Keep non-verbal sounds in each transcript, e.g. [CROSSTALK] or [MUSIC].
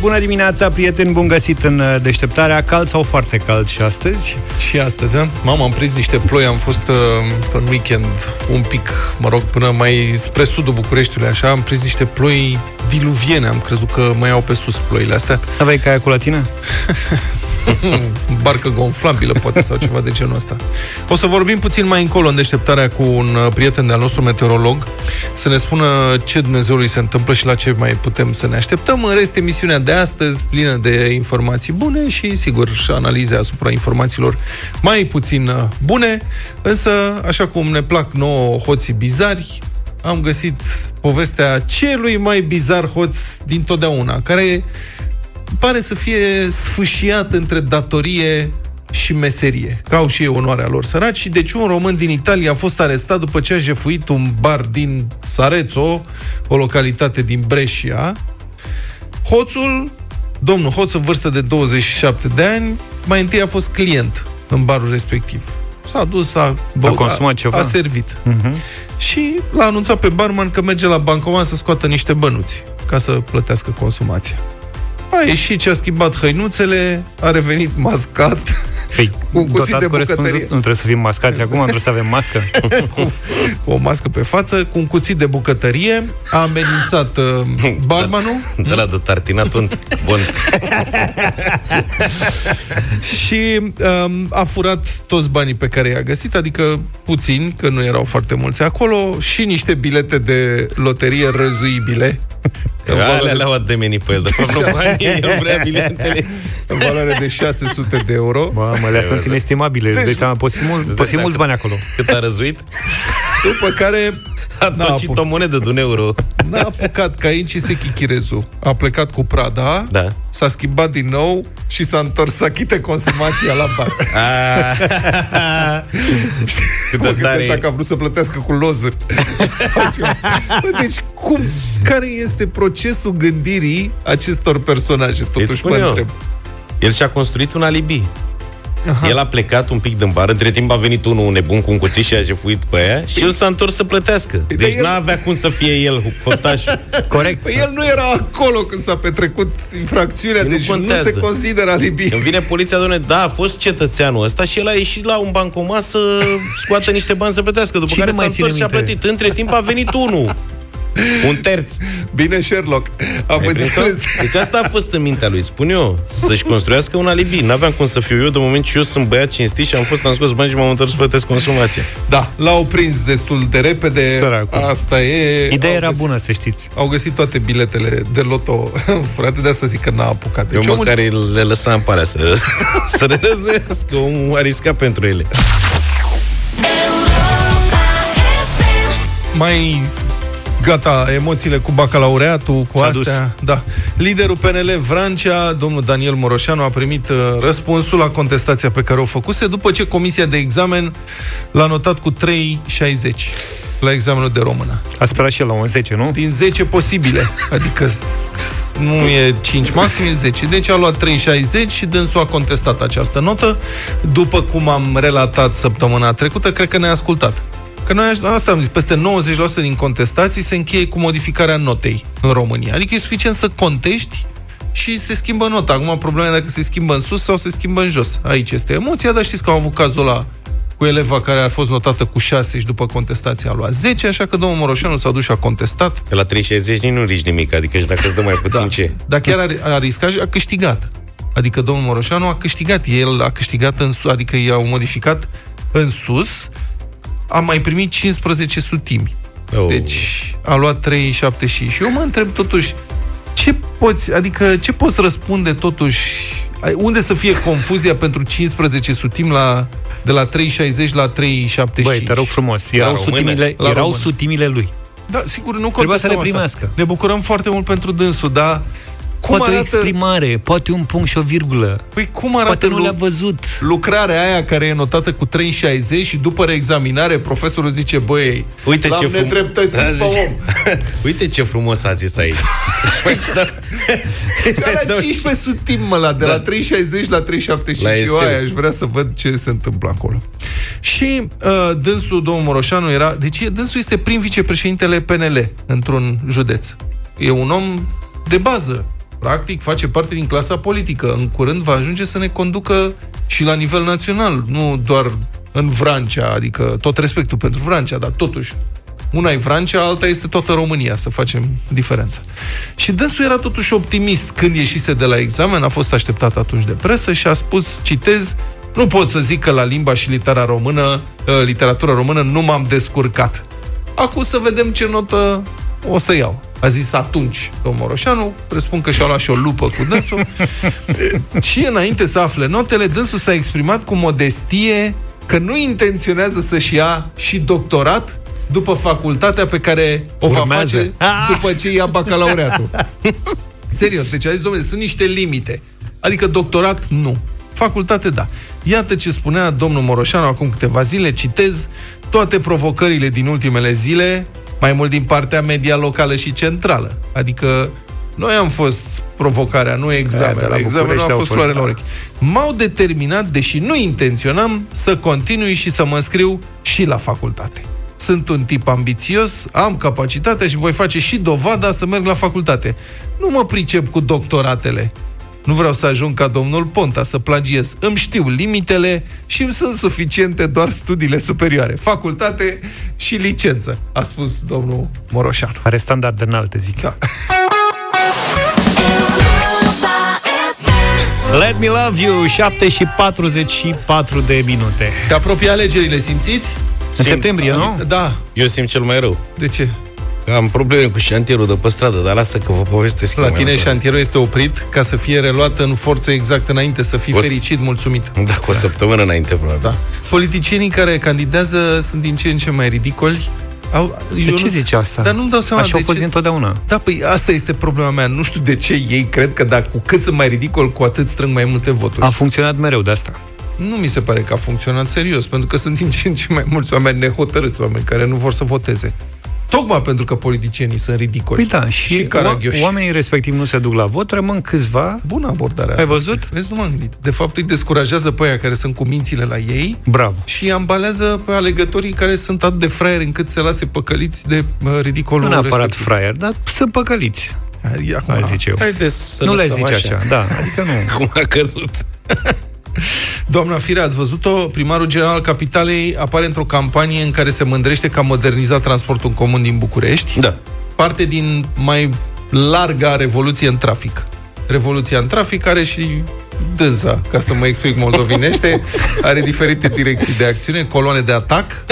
Bună dimineața, prieteni, bun găsit în uh, deșteptarea. Cald sau foarte cald și astăzi? Și astăzi, a? Mama, am prins niște ploi, am fost uh, în weekend un pic, mă rog, până mai spre sudul Bucureștiului, așa, am prins niște ploi diluviene, am crezut că mai au pe sus ploile astea. Aveai caia cu la tine? [LAUGHS] [LAUGHS] barcă gonflabilă, poate, sau ceva de genul ăsta. O să vorbim puțin mai încolo în deșteptarea cu un uh, prieten de-al nostru meteorolog, să ne spună ce Dumnezeului se întâmplă și la ce mai putem să ne așteptăm. În rest, emisiunea de astăzi, plină de informații bune și, sigur, și analize asupra informațiilor mai puțin uh, bune, însă, așa cum ne plac nouă hoții bizari, am găsit povestea celui mai bizar hoț din totdeauna, care pare să fie sfâșiat între datorie și meserie, ca au și ei onoarea lor săraci și deci un român din Italia a fost arestat după ce a jefuit un bar din Sarezzo, o localitate din Brescia. Hoțul, domnul Hoț, în vârstă de 27 de ani, mai întâi a fost client în barul respectiv. S-a dus, a, băut, a consumat ceva? A servit. Uh-huh. Și l-a anunțat pe barman că merge la bancomat să scoată niște bănuți ca să plătească consumația. A ieșit ce a schimbat hăinuțele, a revenit mascat, păi, [LAUGHS] cu un cuțit de bucătărie. Nu trebuie să fim mascați acum, trebuie să avem mască. cu, [LAUGHS] cu o mască pe față, cu un cuțit de bucătărie, a amenințat uh, [LAUGHS] barmanul. De la de tartinat un bun. și um, a furat toți banii pe care i-a găsit, adică puțini, că nu erau foarte mulți acolo, și niște bilete de loterie răzuibile Alea le-au ademenit pe el. De fapt, nu banii, el vrea [LAUGHS] biletele. În valoare de 600 de euro. Mamă, le sunt inestimabile. Îți dai seama, poți fi, mult, poți fi mulți bani acolo. Cât a răzuit? După care a tocit o monedă de un euro. N-a apucat, că aici este chichirezu. A plecat cu Prada, da. s-a schimbat din nou și s-a întors să achite consumația la bar. [LAUGHS] [LAUGHS] Cât de tare asta că a vrut să plătească cu lozuri. [LAUGHS] deci, cum, care este procesul gândirii acestor personaje? Totuși, mă întreb. El și-a construit un alibi. Aha. El a plecat un pic din bar, între timp a venit unul nebun cu un cuțit și a jefuit pe aia și el s-a întors să plătească. Păi deci el... n-avea cum să fie el fătașul. [LAUGHS] Corect. Păi el nu era acolo când s-a petrecut infracțiunea, deci nu, nu se consideră alibi. Când vine poliția, doamne, da, a fost cetățeanul ăsta și el a ieșit la un bancomat să scoată niște bani să plătească, după Cine care s-a întors și a plătit. Între timp a venit unul [LAUGHS] un terț. Bine, Sherlock. Am înțeles. Deci asta a fost în mintea lui, spun eu. Să-și construiască un alibi. N-aveam cum să fiu eu de moment ce eu sunt băiat cinstit și am fost, am scos bani și m-am întors să plătesc consumația. Da, l-au prins destul de repede. Săracul. Asta e. Ideea era bună, să știți. Au găsit toate biletele de loto [LAUGHS] furate, de asta zic că n-a apucat. Deci eu măcar omul... le lăsam în parea să, [LAUGHS] să le răzuiască. Omul a riscat pentru ele. Mai Gata, emoțiile cu bacalaureatul, cu S-a astea. Dus. Da. Liderul PNL Vrancea, domnul Daniel Moroșanu, a primit uh, răspunsul la contestația pe care o făcuse după ce comisia de examen l-a notat cu 3,60 la examenul de română. A sperat și el la un 10, nu? Din 10 posibile. Adică nu e 5, maxim e 10. Deci a luat 3,60 și dânsul a contestat această notă. După cum am relatat săptămâna trecută, cred că ne-a ascultat. Că noi asta am zis, peste 90% din contestații se încheie cu modificarea notei în România. Adică e suficient să contești și se schimbă nota. Acum problema e dacă se schimbă în sus sau se schimbă în jos. Aici este emoția, dar știți că am avut cazul ăla cu eleva care a fost notată cu 6 și după contestația a luat 10, așa că domnul Moroșanu s-a dus și a contestat. Pe la 360 nici nu rici nimic, adică și dacă îți dă mai [LAUGHS] puțin da. ce. Dar chiar a, a riscat și a câștigat. Adică domnul Moroșanu a câștigat. El a câștigat în sus, adică i-au modificat în sus am mai primit 15 sutimi. Oh. Deci a luat 3,75. Și eu mă întreb totuși, ce poți, adică ce poți răspunde totuși, unde să fie confuzia pentru 15 sutimi la, de la 3,60 la 3,75? Băi, te rog frumos, erau, sutimile, erau sutimile lui. Da, sigur, nu Trebuia să le primească. Asta. Ne bucurăm foarte mult pentru dânsul, dar cum poate arată... o exprimare, poate un punct și o virgulă. Păi cum arată poate nu le-a văzut. Lucrarea aia care e notată cu 3,60 și după reexaminare profesorul zice, băi, Uite ce frum... pe om. [LAUGHS] Uite ce frumos a zis aici. [LAUGHS] păi, da. [LAUGHS] Deci alea 15 sutim, mă, la, de da. la 3,60 la 3,75. La eu aia aș vrea să văd ce se întâmplă acolo. Și uh, dânsul, domnul Moroșanu, era... Deci dânsul este prim vicepreședintele PNL într-un județ. E un om de bază Practic, face parte din clasa politică. În curând va ajunge să ne conducă și la nivel național, nu doar în Vrancea, adică tot respectul pentru Vrancea, dar totuși una e Vrancea, alta este toată România, să facem diferența. Și dânsul era totuși optimist când ieșise de la examen, a fost așteptat atunci de presă și a spus, citez, nu pot să zic că la limba și litera română, ă, literatura română nu m-am descurcat. Acum să vedem ce notă o să iau. A zis atunci domnul Moroșanu, presupun că și-a luat și o lupă cu dânsul. [LAUGHS] și înainte să afle notele, dânsul s-a exprimat cu modestie că nu intenționează să-și ia și doctorat după facultatea pe care o Urmează. va face după ce ia bacalaureatul. [LAUGHS] Serios, deci a zis, domnule, sunt niște limite. Adică doctorat, nu. Facultate, da. Iată ce spunea domnul Moroșanu acum câteva zile, citez, toate provocările din ultimele zile, mai mult din partea media locală și centrală. Adică noi am fost provocarea, nu examenul. Da, examenul a fost floare în urechi. M-au determinat, deși nu intenționam, să continui și să mă înscriu și la facultate. Sunt un tip ambițios, am capacitatea și voi face și dovada să merg la facultate. Nu mă pricep cu doctoratele. Nu vreau să ajung ca domnul Ponta să plagiez. Îmi știu limitele și îmi sunt suficiente doar studiile superioare, facultate și licență, a spus domnul Moroșan. Are standarde înalte, zic. Da. Let me love you, 7 și 44 de minute. Se apropie alegerile, simțiți? În septembrie, nu? Da. Eu simt cel mai rău. De ce? Că am probleme cu șantierul de pe stradă, dar lasă că vă povestesc. La tine șantierul este oprit ca să fie reluat în forță exact înainte, să fii o fericit, mulțumit. Da, cu o săptămână înainte, probabil. Da. Politicienii care candidează sunt din ce în ce mai ridicoli. Au, de ce nu, zici asta? Dar nu-mi dau seama Așa de au fost ce... întotdeauna. Da, păi asta este problema mea. Nu știu de ce ei cred că dacă cu cât sunt mai ridicol, cu atât strâng mai multe voturi. A funcționat mereu de asta. Nu mi se pare că a funcționat serios, pentru că sunt din ce în ce mai mulți oameni nehotărâți, oameni care nu vor să voteze. Tocmai pentru că politicienii sunt ridicoli. Păi da, și, și caragioși. oamenii respectiv nu se duc la vot, rămân câțiva. Bună abordare Ai văzut? Vezi, nu m-am gândit. De fapt, îi descurajează pe aia care sunt cu mințile la ei. Bravo. Și îi ambalează pe alegătorii care sunt atât de fraieri încât se lase păcăliți de uh, ridicolul Nu neapărat respectiv. fraieri, dar sunt păcăliți. Acum, Hai zice eu. să nu le zice așa. așa. Da, adică nu. Cum a căzut. [LAUGHS] Doamna Firea, ați văzut-o? Primarul general al Capitalei apare într-o campanie în care se mândrește că a modernizat transportul în comun din București. Da. Parte din mai larga revoluție în trafic. Revoluția în trafic are și dânsa, ca să mă explic moldovinește, [LAUGHS] are diferite direcții de acțiune, coloane de atac.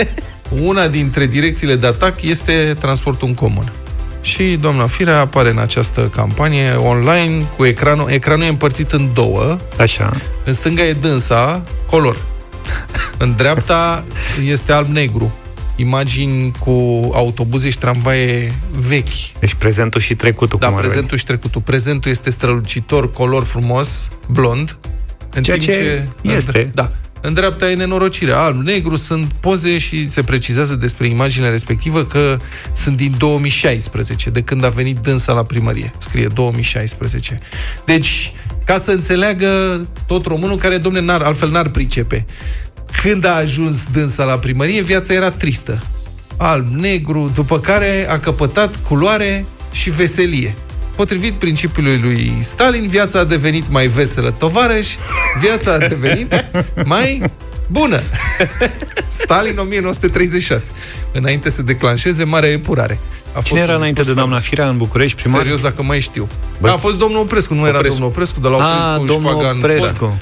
Una dintre direcțiile de atac este transportul în comun și doamna Firea apare în această campanie online cu ecranul. Ecranul e împărțit în două. Așa. În stânga e dânsa, color. În dreapta este alb-negru. Imagini cu autobuze și tramvaie vechi. Deci prezentul și trecutul. Da, prezentul și trecutul. Prezentul este strălucitor, color frumos, blond. În Ceea timp ce, ce este. Da. În dreapta e nenorocire. Alb-negru sunt poze și se precizează despre imaginea respectivă că sunt din 2016, de când a venit dânsa la primărie. Scrie 2016. Deci, ca să înțeleagă tot românul care, domne, n-ar, altfel n-ar pricepe. Când a ajuns dânsa la primărie, viața era tristă. Alb-negru, după care a căpătat culoare și veselie. Potrivit principiului lui Stalin, viața a devenit mai veselă tovarăș, viața a devenit mai bună. [LAUGHS] Stalin 1936. Înainte să declanșeze marea epurare. A fost Cine era înainte de doamna Firea în București, primar? Serios, dacă mai știu. Bă, a fost domnul Oprescu, nu Oprescu. era domnul Oprescu, de la Oprescu a, domnul Șpagan. Oprescu.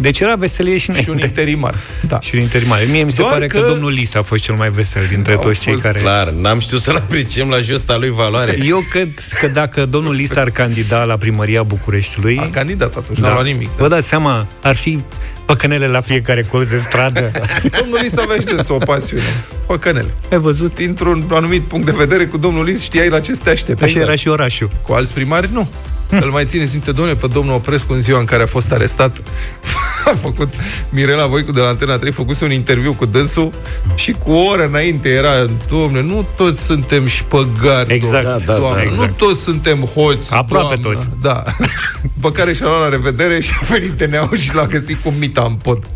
Deci era veselie și înainte. Și un interimar. [LAUGHS] Da. Și un interimar. Mie mi se Doar pare că... că domnul Lis a fost cel mai vesel dintre toți cei care... Clar, n-am știut să-l apriciem la justa lui valoare. Eu cred că dacă domnul Lis ar candida la primăria Bucureștiului... A candidat atunci, da. n-a luat nimic. Da. Vă dați seama, ar fi păcănele la fiecare colț de stradă. [LAUGHS] domnul Lis avea și de o pasiune. Păcănele. Ai văzut? Dintr-un anumit punct de vedere, cu domnul Lis știai la ce să te aștepți. Așa era și orașul. Cu alți primari, nu. Îl mai țineți minte, domnule, pe domnul Oprescu în ziua în care a fost arestat [LAUGHS] a făcut Mirela Voicu de la Antena 3, făcuse un interviu cu dânsul și cu o oră înainte era, domne, nu toți suntem șpăgari, exact, doamne, da, da, doamne, da, exact. nu toți suntem hoți, Aproape doamnă, toți. Da. [LAUGHS] După care și-a luat la revedere și a venit tne și l-a găsit cu mita în pod.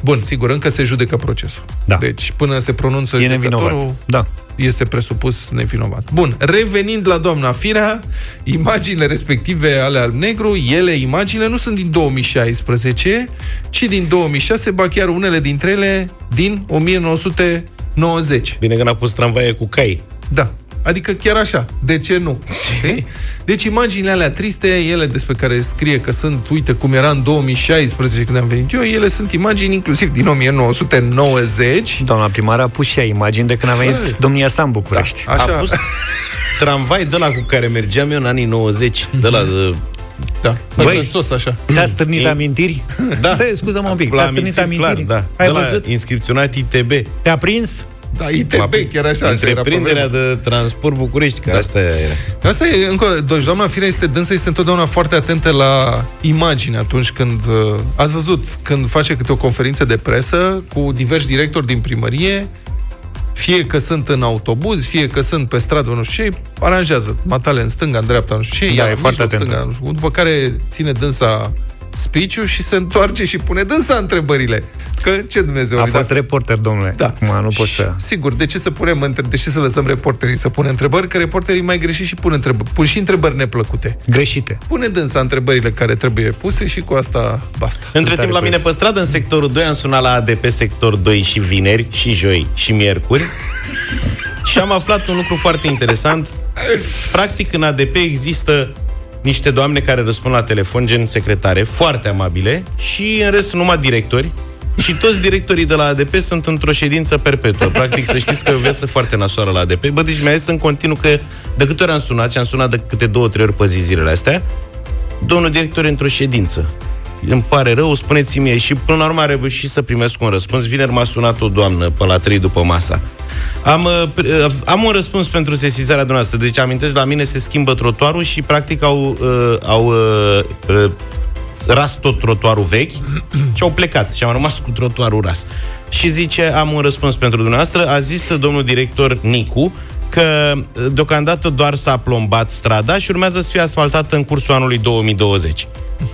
Bun, sigur, încă se judecă procesul. Da. Deci, până se pronunță e judecătorul... Da este presupus nevinovat. Bun, revenind la doamna Firea, imaginile respective ale alb-negru, ele, imaginile, nu sunt din 2016, ci din 2006, ba chiar unele dintre ele din 1990. Bine că n-a pus tramvaie cu cai. Da, Adică chiar așa. De ce nu? [LAUGHS] Deci imaginile alea triste, ele despre care scrie că sunt, uite cum era în 2016 când am venit eu, ele sunt imagini inclusiv din 1990. Doamna primar a pus și ea imagini de când a venit Băi. domnia sa în București. Da, așa. A pus tramvai de la cu care mergeam eu în anii 90, de la de da. Băi, sos, așa. Ți-a stârnit amintiri? Da. Stai, scuză-mă un pic. Ți-a stârnit amintiri? Clar, da. Ai de văzut? inscripționat ITB. Te-a prins? Da, ITB, chiar așa. Întreprinderea de transport București, că da. asta e... Asta e, încă, deci doamna Firea este dânsă, este întotdeauna foarte atentă la imagine atunci când... Uh, ați văzut, când face câte o conferință de presă cu diversi directori din primărie, fie că sunt în autobuz, fie că sunt pe stradă, nu știu ce, aranjează matale în stânga, în dreapta, nu știu ce, da, e foarte atent. Stânga, nu știu, după care ține dânsa speech și se întoarce și pune dânsa întrebările. Că ce Dumnezeu A fost reporter, domnule. Da. Acum nu pot să... Sigur, de ce să punem între... de ce să lăsăm reporterii să pună întrebări? Că reporterii mai greși și pun întrebări. Pun și întrebări neplăcute. Greșite. Pune dânsa întrebările care trebuie puse și cu asta basta. Între timp, la mine pe stradă, în sectorul 2, am sunat la ADP sector 2 și vineri, și joi, și miercuri. [LAUGHS] și am aflat un lucru foarte interesant. Practic, în ADP există niște doamne care răspund la telefon, gen secretare, foarte amabile, și în rest numai directori, și toți directorii de la ADP sunt într-o ședință perpetuă. Practic, să știți că e o viață foarte nasoară la ADP. Bă, deci mi-a zis în continuu că de câte ori am sunat, și am sunat de câte două, trei ori pe zi zilele astea, domnul director e într-o ședință. Îmi pare rău, spuneți-mi și până la urmă a reușit să primesc un răspuns. Vineri m-a sunat o doamnă pe la 3 după masa. Am, uh, am un răspuns pentru sesizarea dumneavoastră. Deci amintesc, la mine se schimbă trotuarul și practic au, uh, au uh, uh, ras tot trotuarul vechi [CLEARS THROAT] și au plecat și am rămas cu trotuarul ras. Și zice, am un răspuns pentru dumneavoastră, a zis domnul director Nicu că deocamdată doar s-a plombat strada și urmează să fie asfaltată în cursul anului 2020.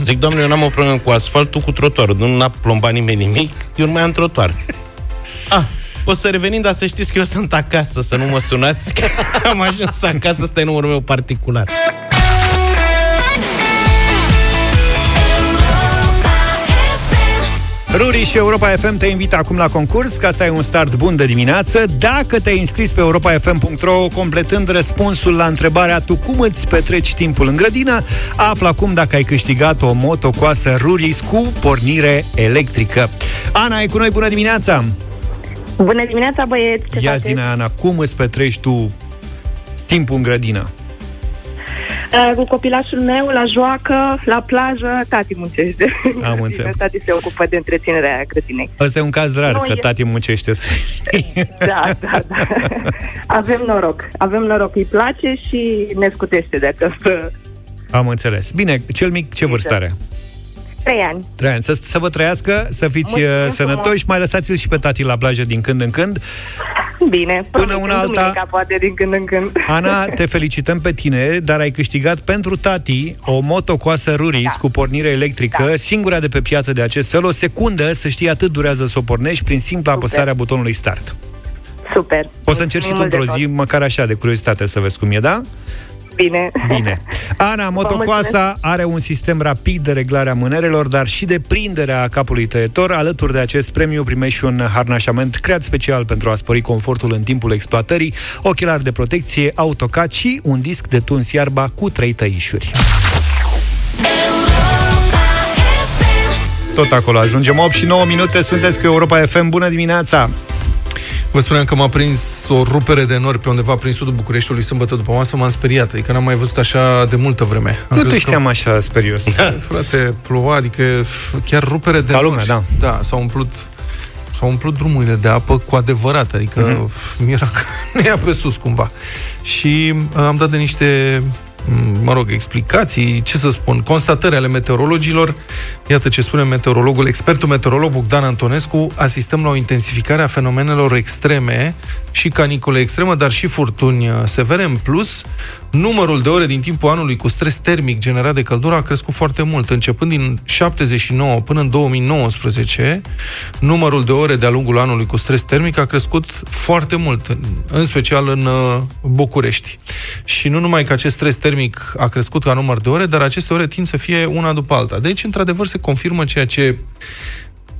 Zic, doamne, eu n-am o problemă cu asfaltul, cu trotuarul. Nu n-a plombat nimeni nimic, eu nu mai am trotuar. Ah, o să revenim, dar să știți că eu sunt acasă, să nu mă sunați, că am ajuns acasă, ăsta e numărul meu particular. Ruri și Europa FM te invită acum la concurs ca să ai un start bun de dimineață. Dacă te-ai înscris pe europafm.ro completând răspunsul la întrebarea tu cum îți petreci timpul în grădină, află acum dacă ai câștigat o motocoasă Ruris cu pornire electrică. Ana, e cu noi, bună dimineața! Bună dimineața, băieți! Ce Ia zine, Ana, cum îți petreci tu timpul în grădină? Uh, cu copilașul meu, la joacă, la plajă, tati muncește. Am [LAUGHS] înțeles. tati se ocupă de întreținerea grădinei. Ăsta e un caz rar, nu, că e... tati muncește. da, da, da. [LAUGHS] Avem noroc. Avem noroc. Îi place și ne scutește de această... Am înțeles. Bine, cel mic ce vârstă are? Trei ani. Trei ani. Să, să vă trăiască, să fiți Mulțumesc uh, sănătoși, mai lăsați-l și pe tati la plajă din când în când. Bine, până una alta. Duminica, poate din când în când. Ana, [LAUGHS] te felicităm pe tine, dar ai câștigat pentru tati o motocoasă Ruris da. cu pornire electrică, da. singura de pe piață de acest fel. O secundă, să știi, atât durează să o pornești prin simpla apăsarea butonului start. Super. O să încerci și tu într-o zi, măcar așa, de curiozitate, să vezi cum e, da? Bine. Bine. Ana, motocoasa are un sistem rapid de reglare a mânerelor, dar și de prindere a capului tăietor. Alături de acest premiu primești un harnașament creat special pentru a spori confortul în timpul exploatării, ochelari de protecție, autocat și un disc de tuns iarba cu trei tăișuri. Tot acolo ajungem 8 și 9 minute, sunteți cu Europa FM. Bună dimineața! Vă spuneam că m-a prins o rupere de nori pe undeva prin sudul Bucureștiului sâmbătă după masă, m-am speriat, adică n-am mai văzut așa de multă vreme. Am nu te știam că... așa sperios. [LAUGHS] Frate, ploua, adică chiar rupere de Ca lumea, da. Da, s-au umplut s-au umplut drumurile de apă cu adevărat, adică mm-hmm. mi era că [LAUGHS] ne ia pe sus cumva. Și uh, am dat de niște mă rog, explicații, ce să spun, constatări ale meteorologilor. Iată ce spune meteorologul, expertul meteorolog Bogdan Antonescu, asistăm la o intensificare a fenomenelor extreme și caniculă extremă, dar și furtuni uh, severe. În plus, numărul de ore din timpul anului cu stres termic generat de căldură a crescut foarte mult. Începând din 79 până în 2019, numărul de ore de-a lungul anului cu stres termic a crescut foarte mult, în special în uh, București. Și nu numai că acest stres termic a crescut ca număr de ore, dar aceste ore tind să fie una după alta. Deci, într-adevăr, se confirmă ceea ce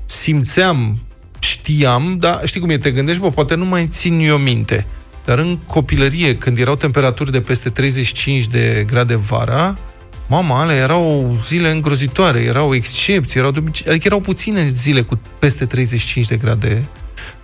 simțeam, știam, dar știi cum e, te gândești, bă, poate nu mai țin eu minte. Dar în copilărie, când erau temperaturi de peste 35 de grade vara, mama, alea erau zile îngrozitoare, erau excepții, erau, adică erau puține zile cu peste 35 de grade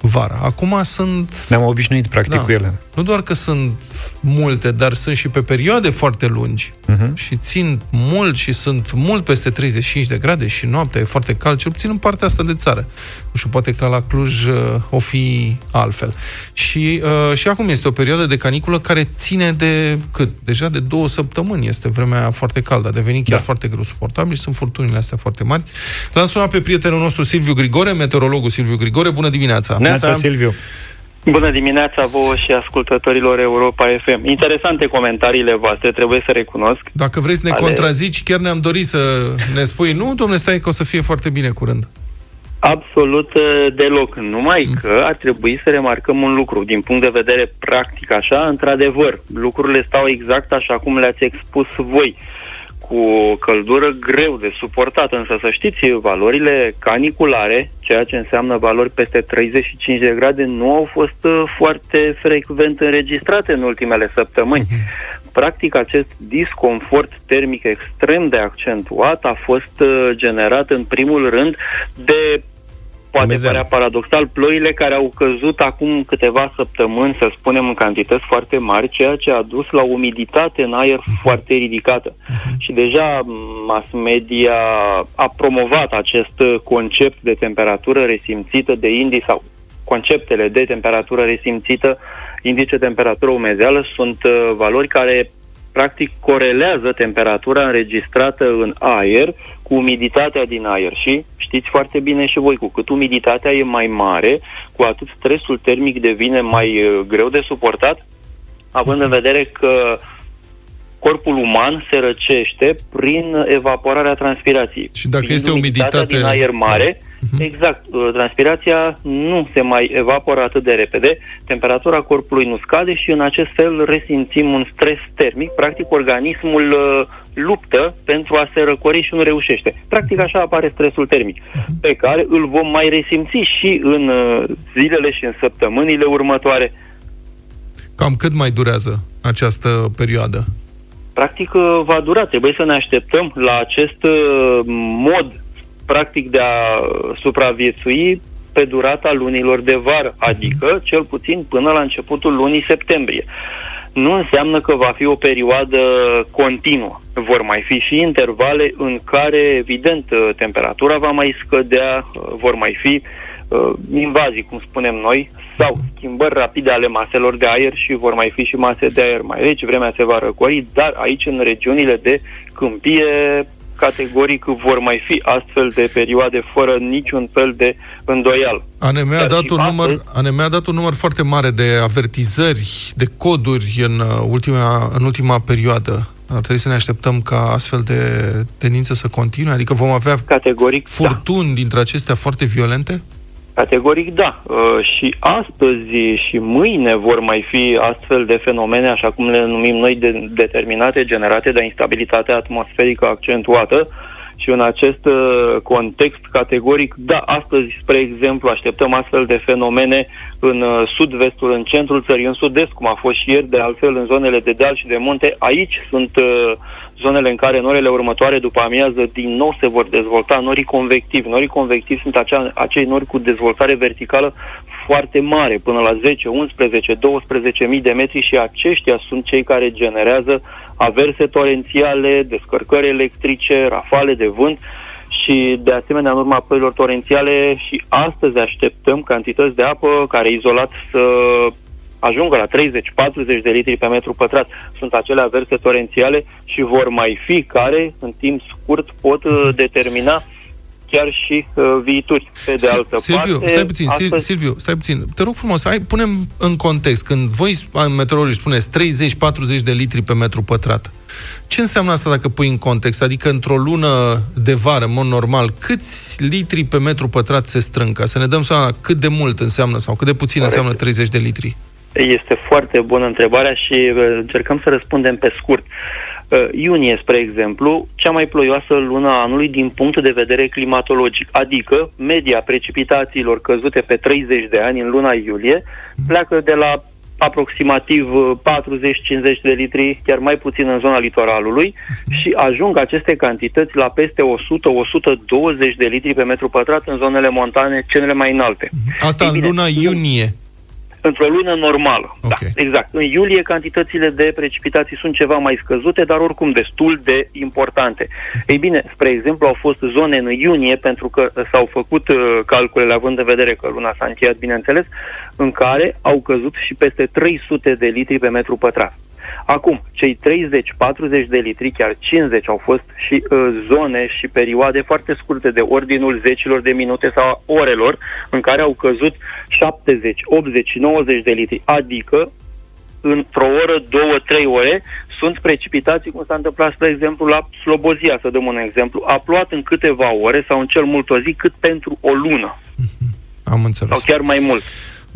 vara. Acum sunt... Ne-am obișnuit, practic, Da. cu ele. Nu doar că sunt multe, dar sunt și pe perioade foarte lungi Mhm. și țin mult și sunt mult peste 35 de grade și noaptea e foarte cald, cel puțin în partea asta de țară. Nu știu, poate că la Cluj uh, o fi altfel. Și, uh, și acum este o perioadă de caniculă care ține de cât? Deja de două săptămâni este vremea foarte caldă. A devenit chiar Da. foarte greu suportabil, sunt furtunile astea foarte mari. L-am sunat pe prietenul nostru Silviu Grigore, meteorologul Silviu Grigore. Bună dimineața! Neața, Silviu. Bună dimineața vouă și ascultătorilor Europa FM. Interesante comentariile voastre, trebuie să recunosc. Dacă vrei să ne Ale- contrazici, chiar ne-am dorit să ne spui, nu, domnule, stai că o să fie foarte bine curând. Absolut uh, deloc. Numai că ar trebui să remarcăm un lucru. Din punct de vedere practic, așa, într-adevăr, lucrurile stau exact așa cum le-ați expus voi cu căldură greu de suportat, însă să știți, valorile caniculare, ceea ce înseamnă valori peste 35 de grade, nu au fost uh, foarte frecvent înregistrate în ultimele săptămâni. Practic, acest disconfort termic extrem de accentuat a fost uh, generat în primul rând de poate Dumnezeu. părea paradoxal, ploile care au căzut acum câteva săptămâni, să spunem, în cantități foarte mari, ceea ce a dus la umiditate în aer foarte ridicată. Și deja m, mass media a promovat acest uh, concept de temperatură resimțită de indii sau conceptele de temperatură resimțită, indice temperatură umezeală, sunt uh, valori care practic corelează temperatura înregistrată în aer cu umiditatea din aer și știți foarte bine și voi, cu cât umiditatea e mai mare, cu atât stresul termic devine mai uh, greu de suportat, având în vedere că corpul uman se răcește prin evaporarea transpirației. Și dacă Fiind este umiditatea umiditate- din aer mare, exact, uh, transpirația nu se mai evaporă atât de repede, temperatura corpului nu scade și în acest fel resimțim un stres termic, practic organismul uh, luptă pentru a se răcori și nu reușește. Practic așa apare stresul termic, pe care îl vom mai resimți și în uh, zilele și în săptămânile următoare. Cam cât mai durează această perioadă? practic uh, va dura. Trebuie să ne așteptăm la acest uh, mod practic de a uh, supraviețui pe durata lunilor de vară, adică cel puțin până la începutul lunii septembrie. Nu înseamnă că va fi o perioadă continuă. Vor mai fi și intervale în care, evident, uh, temperatura va mai scădea, uh, vor mai fi uh, invazii, cum spunem noi, sau schimbări rapide ale maselor de aer și vor mai fi și mase de aer mai reci, vremea se va răcori, dar aici în regiunile de câmpie categoric vor mai fi astfel de perioade fără niciun fel de îndoială. ANM a, Dar dat și un astăzi- număr, ANM a dat un număr foarte mare de avertizări, de coduri în uh, ultima, în ultima perioadă. Ar trebui să ne așteptăm ca astfel de tendință să continue? Adică vom avea Categoric, da. furtuni dintre acestea foarte violente? Categoric da. Uh, și astăzi și mâine vor mai fi astfel de fenomene, așa cum le numim noi, de, determinate, generate de instabilitatea atmosferică accentuată. Și în acest uh, context categoric, da, astăzi, spre exemplu, așteptăm astfel de fenomene în uh, sud-vestul, în centrul țării, în sud-est, cum a fost și ieri, de altfel în zonele de deal și de munte. Aici sunt uh, zonele în care în orele următoare, după amiază, din nou se vor dezvolta norii convectivi. Norii convectivi sunt acea, acei nori cu dezvoltare verticală foarte mare, până la 10, 11, 12 mii de metri și aceștia sunt cei care generează averse torențiale, descărcări electrice, rafale de vânt și de asemenea în urma ploilor torențiale și astăzi așteptăm cantități de apă care izolat să ajungă la 30-40 de litri pe metru pătrat. Sunt acele averse torențiale și vor mai fi care în timp scurt pot uh, determina chiar și uh, viituri. Pe de altă Silviu, parte, stai puțin, astăzi... Silviu, stai puțin. Te rog frumos, hai, punem în context. Când voi, meteorologii, spuneți 30-40 de litri pe metru pătrat, ce înseamnă asta dacă pui în context? Adică într-o lună de vară, în mod normal, câți litri pe metru pătrat se strâng? Ca să ne dăm seama cât de mult înseamnă sau cât de puțin Corect. înseamnă 30 de litri. Este foarte bună întrebarea și uh, încercăm să răspundem pe scurt. Uh, Iunie, spre exemplu, cea mai ploioasă lună a anului din punct de vedere climatologic, adică media precipitațiilor căzute pe 30 de ani în luna iulie pleacă de la aproximativ uh, 40-50 de litri, chiar mai puțin în zona litoralului și ajung aceste cantități la peste 100-120 de litri pe metru pătrat în zonele montane cele mai înalte. Asta Ei în bine, luna nu- iunie. Într-o lună normală. Ok. Da, exact. În iulie cantitățile de precipitații sunt ceva mai scăzute, dar oricum destul de importante. Ei bine, spre exemplu, au fost zone în iunie, pentru că s-au făcut uh, calculele, având în vedere că luna s-a încheiat, bineînțeles, în care au căzut și peste 300 de litri pe metru pătrat. Acum, cei 30-40 de litri, chiar 50 au fost și uh, zone și perioade foarte scurte de ordinul zecilor de minute sau a orelor în care au căzut 70, 80 și 90 de litri, adică într-o oră, două, trei ore, sunt precipitații, cum s-a întâmplat, spre exemplu, la Slobozia, să dăm un exemplu. A plouat în câteva ore sau în cel mult o zi, cât pentru o lună, Am înțeles. sau chiar mai mult.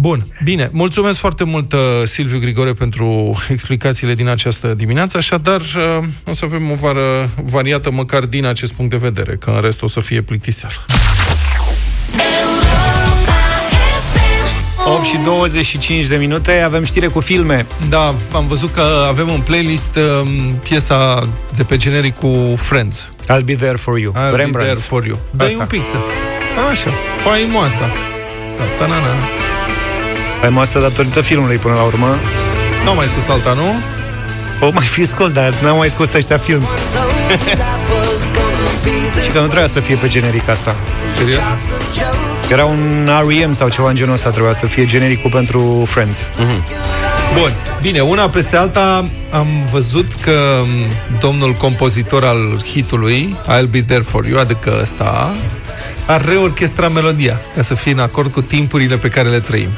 Bun, bine. Mulțumesc foarte mult, uh, Silviu Grigore, pentru explicațiile din această dimineață. Așadar, uh, o să avem o vară variată măcar din acest punct de vedere, că în rest o să fie plictiseală. 8 și 25 de minute, avem știre cu filme. Da, am văzut că avem în playlist um, piesa de pe generic cu Friends. I'll be there for you. I'll Rembrandt. be there for you. Dai Asta. un pic să... Așa, faimoasa. Da, ta-na-na. Faimoasă datorită filmului până la urmă. Nu am mai spus alta, nu? O mai fi scos, dar n-am mai scos ăștia film. [LAUGHS] Și că nu trebuia să fie pe generic asta. Serios? Era un R.E.M. sau ceva în genul ăsta trebuia să fie genericul pentru Friends. Bun, bine, una peste alta am văzut că m, domnul compozitor al hitului I'll Be There For You, adică ăsta, a reorchestrat melodia ca să fie în acord cu timpurile pe care le trăim.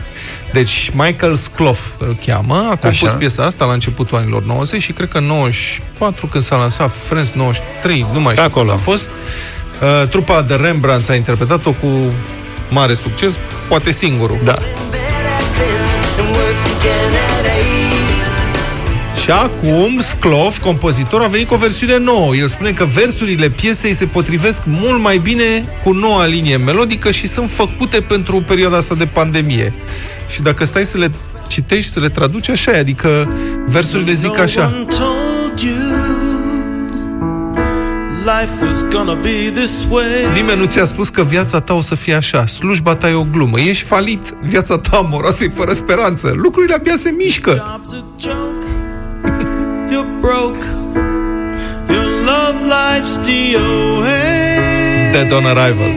Deci Michael Skloff îl cheamă, a compus Așa. piesa asta la începutul anilor 90 și cred că în 94 când s-a lansat Friends 93, nu mai știu Acolo. când a fost. Uh, trupa de Rembrandt a interpretat-o cu mare succes, poate singurul. Da. Și acum Sclov, compozitor, a venit cu o versiune nouă. El spune că versurile piesei se potrivesc mult mai bine cu noua linie melodică și sunt făcute pentru perioada asta de pandemie. Și dacă stai să le citești, să le traduci, așa e, adică versurile zic așa. No one told you life was gonna be this way. Nimeni nu ți-a spus că viața ta o să fie așa. Slujba ta e o glumă. Ești falit. Viața ta amoroasă e fără speranță. Lucrurile abia se mișcă. Job's a joke. You're broke. Your love life's DOA. Dead on arrival.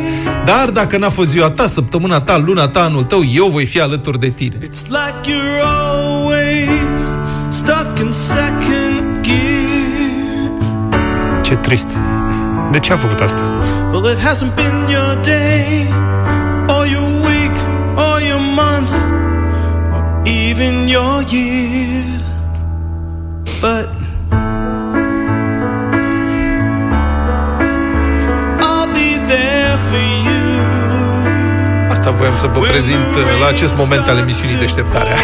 Dar dacă n-a fost ziua ta, săptămâna ta, luna ta, anul tău, eu voi fi alături de tine. It's like you're always stuck in second gear. Ce trist. De ce a făcut asta? Well, it hasn't been your day, or your week, or your month, or even your year. But I'll be there for you. Asta voiam să vă prezint uh, la acest moment al emisiunii Deșteptarea.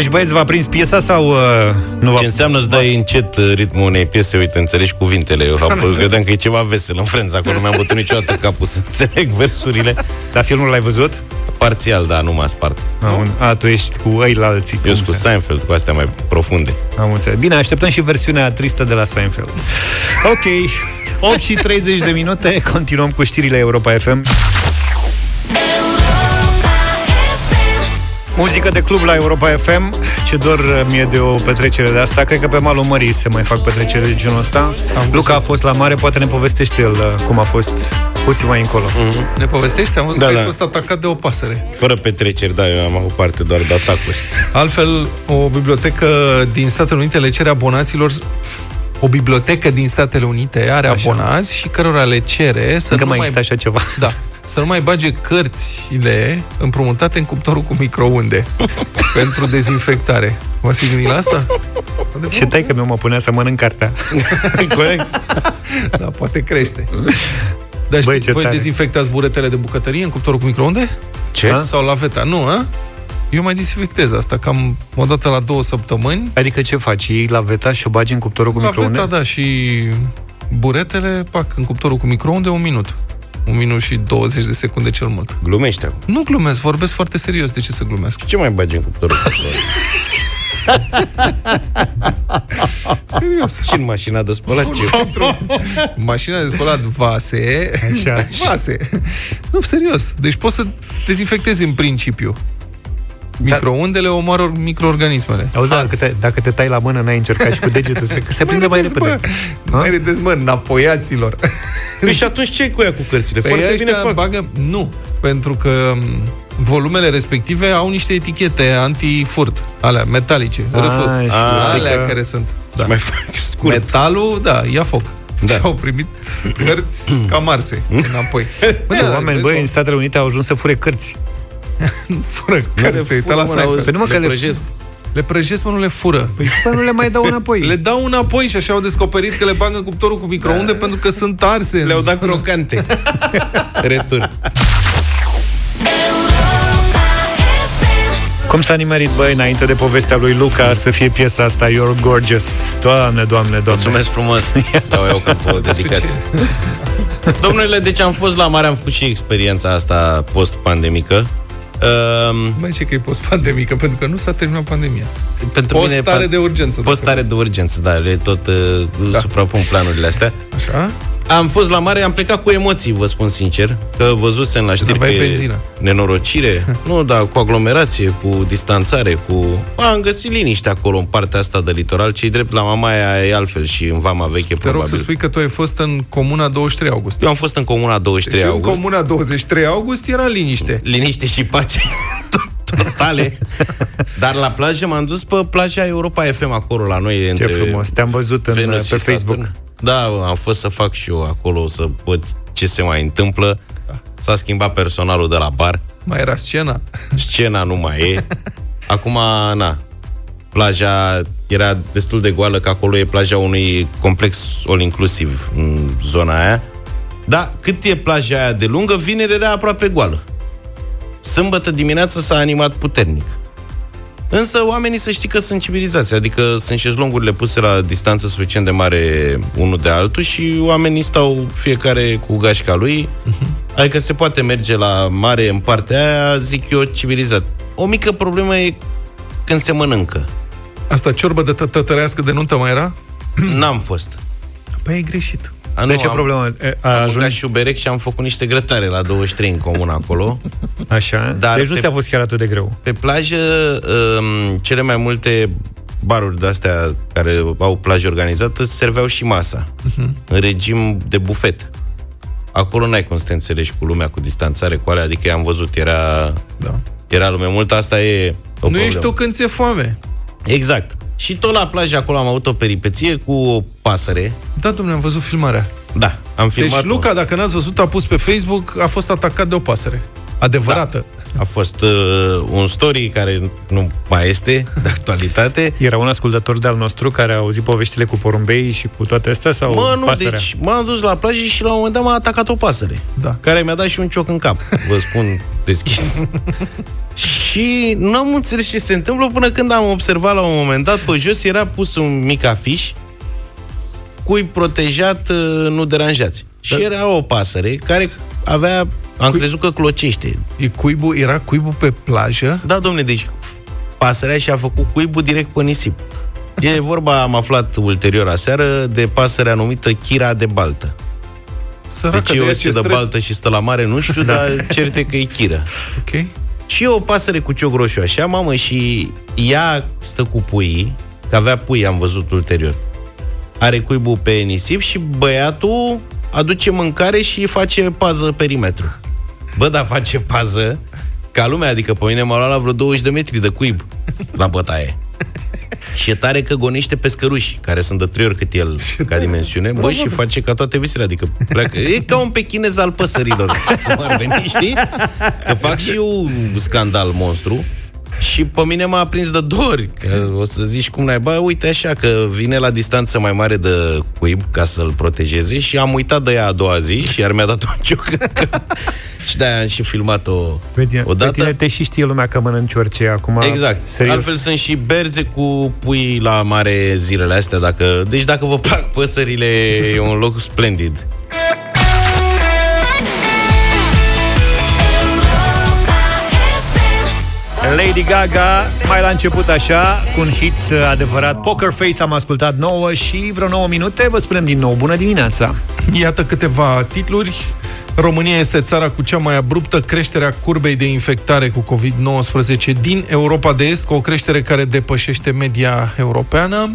Deci băieți, v-a prins piesa sau uh, nu v-a Ce înseamnă să dai încet uh, ritmul unei piese, uite, înțelegi cuvintele. Eu apoi [LAUGHS] credeam că e ceva vesel în Friends, acolo nu mi-am bătut niciodată capul să înțeleg versurile. Dar filmul l-ai văzut? Parțial, da, nu m-a spart. A, un, a tu ești cu ei la alții. Eu Cum sunt cu se- Seinfeld, cu astea mai profunde. Am înțeles. Bine, așteptăm și versiunea tristă de la Seinfeld. Ok, [LAUGHS] 8 și 30 de minute, continuăm cu știrile Europa FM. Muzică de club la Europa FM Ce dor mie de o petrecere de asta Cred că pe malul mării se mai fac petreceri de genul ăsta Luca a fost la mare, poate ne povestește el uh, Cum a fost puțin mai încolo Ne povestești? Am văzut Da, că da. ai fost atacat de o pasăre. Fără petreceri, da, eu am avut parte doar de atacuri. [LAUGHS] Altfel, o bibliotecă din Statele Unite le cere abonaților o bibliotecă din Statele Unite are Așa. abonați și cărora le cere să Încă nu mai mai, există așa ceva da, [LAUGHS] să nu mai bage cărțile împrumutate în cuptorul cu microunde [LAUGHS] pentru dezinfectare. V-ați gândit la asta? [LAUGHS] Și tai că mi mă punea să mănânc cartea [LAUGHS] Corect? Da, poate crește. Dar Băi, știți, ce voi tare. dezinfectați buretele de bucătărie în cuptorul cu microunde? Ce? Da? Sau la veta? Nu, a? Eu mai dezinfectez asta, cam o dată la două săptămâni. Adică ce faci? Iei la veta și o bagi în cuptorul cu La microunde? veta, da, și buretele, pac, în cuptorul cu microunde, un minut. Un minut și 20 de secunde cel mult. Glumești acum. Nu glumesc, vorbesc foarte serios. De ce să glumesc? Ce mai bagi în cuptorul? [LAUGHS] Serios. și în mașina de spălat ce? Mașina de spălat vase. Așa. Vase. Nu, serios. Deci poți să dezinfectezi în principiu. Microundele omoară microorganismele. Auzi, dacă Alți. te, dacă te tai la mână, n-ai încercat și cu degetul, se, se prinde mai râdeți, repede. Bă, mai râdeți, mă, înapoiaților. Păi și atunci ce cu ea cu cărțile? Păi Foarte bine ăștia fac. bagă... Nu, pentru că m, volumele respective au niște etichete anti-furt, alea, metalice, Ah, râfuri. și alea știi că- care sunt. Da. Mai fac scurt. Metalul, da, ia foc. Da. Da. Și au primit cărți ca marse [LAUGHS] înapoi. Bă, Ce oameni, vezi, băi, mă, în Statele Unite au ajuns să fure cărți. [LAUGHS] fură cărți, te uita la Seinfeld. Păi nu mă că le le- prăjesc. Le prăjesc, mă, nu le fură. Păi și pe nu le mai dau [LAUGHS] înapoi. Le dau înapoi și așa au descoperit că le bagă în cuptorul cu microunde pentru că sunt arse. în Le-au dat zonă. crocante. [LAUGHS] Retur. Cum s-a nimerit, băi, înainte de povestea lui Luca să fie piesa asta You're Gorgeous? Doamne, doamne, doamne. Mulțumesc frumos. Dau eu ca pe o dedicație. Domnule, deci am fost la mare, am făcut și experiența asta post-pandemică. Um, Mai ce că e post-pandemică, pentru că nu s-a terminat pandemia. pentru Postare mine, de urgență. Postare de urgență, da, le tot uh, da. suprapun planurile astea. Așa? Am fost la mare, am plecat cu emoții, vă spun sincer, că văzusem la știri că aveai e benzină. nenorocire. [LAUGHS] nu, da, cu aglomerație, cu distanțare, cu... A, am găsit liniște acolo, în partea asta de litoral, cei drept la Mamaia e altfel și în Vama Veche, Te probabil. rog să spui că tu ai fost în comuna 23 august. Eu am fost în comuna 23 și în august. comuna 23 august era liniște. liniște și pace [LAUGHS] totale. [LAUGHS] Dar la plajă m-am dus pe plaja Europa FM acolo la noi. Ce între frumos, te-am văzut în, Venus pe și Facebook. Saturn. Da, am fost să fac și eu acolo, să văd ce se mai întâmplă. S-a schimbat personalul de la bar. Mai era scena. Scena nu mai e. [LAUGHS] Acum, na, plaja era destul de goală, că acolo e plaja unui complex all-inclusiv în zona aia. Da, cât e plaja aia de lungă, vineri era aproape goală. Sâmbătă dimineața s-a animat puternic. Însă oamenii să știi că sunt civilizați, adică sunt șezlongurile puse la distanță suficient de mare unul de altul și oamenii stau fiecare cu gașca lui, adică se poate merge la mare în partea aia, zic eu, civilizat. O mică problemă e când se mănâncă. Asta ciorbă de tătărească de nuntă mai era? N-am fost. Păi e greșit. A, De nu, ce am, problemă? E, A Am ajuns băgat și uberec și am făcut niște grătare la 23 în comun acolo. [LAUGHS] așa? Dar deci nu pe- ți-a fost chiar atât de greu. Pe plajă, um, cele mai multe baruri de-astea care au plajă organizată serveau și masa. Mhm. În regim de bufet. Acolo n-ai cum să te înțelegi cu lumea, cu distanțare, cu alea, adică i-am văzut, era, Da. era lume mult, asta e o nu problemă. ești tu când ți-e foame. Exact. Și tot la plajă acolo am avut o peripeție cu o pasăre. Da, domnule, am văzut filmarea. Da, am filmat Deci Luca, dacă n-ați văzut, a pus pe Facebook, a fost atacat de o pasăre. Adevărată. A fost uh, un story care nu mai este de actualitate. [LAUGHS] Era un ascultător de-al nostru care a auzit poveștile cu porumbei și cu toate astea sau Mă, nu, pasărea? deci m-am dus la plajă și la un moment dat m-a atacat o pasăre. Da. Care mi-a dat și un cioc în cap. Vă spun deschis. [LAUGHS] Și nu am înțeles ce se întâmplă până când am observat la un moment dat pe jos era pus un mic afiș cui protejat, uh, nu deranjați. Și Da. era o pasăre care avea, am crezut că clocește. E cuibul, era cuibul pe plajă? Da, domne, deci pasărea și-a făcut cuibul direct pe nisip. E vorba, am aflat ulterior aseară, de pasărea numită Chira de Baltă. Săracă Deci eu ea, ce de stres. baltă și stă la mare, nu știu, [LAUGHS] dar certe că e chiră. Ok. Și e o pasăre cu cioc roșu așa, mamă, și ea stă cu puii, că avea pui, am văzut ulterior. Are cuibul pe nisip și băiatul aduce mâncare și face pază perimetru. Bă, dar face pază ca lumea, adică pe mine m-a luat la vreo 20 de metri de cuib la bătaie. Și e tare că gonește pescăruși, care sunt de trei ori cât el [LAUGHS] ca dimensiune, bă, și face ca toate visele, adică pleacă. E ca un pechinez al păsărilor, [LAUGHS] cum ar veni, știi? Că fac și eu un scandal monstru și pe mine m-a aprins de dori Că o să zici cum naiba Uite așa că vine la distanță mai mare de cuib Ca să-l protejeze Și am uitat de ea a doua zi Și iar mi-a dat un cioc [LAUGHS] Și de-aia am și filmat-o Pe tine, o pe dată tine te și știe lumea că mănânci orice acum. Exact. Serios. Altfel sunt și berze cu pui la mare zilele astea. Dacă... Deci dacă vă plac păsările, e un loc splendid. Lady Gaga, mai la început așa, cu un hit uh, adevărat. Poker Face am ascultat 9 și vreo 9 minute. Vă spunem din nou, bună dimineața! Iată câteva titluri. România este țara cu cea mai abruptă creștere a curbei de infectare cu COVID-19 din Europa de Est, cu o creștere care depășește media europeană.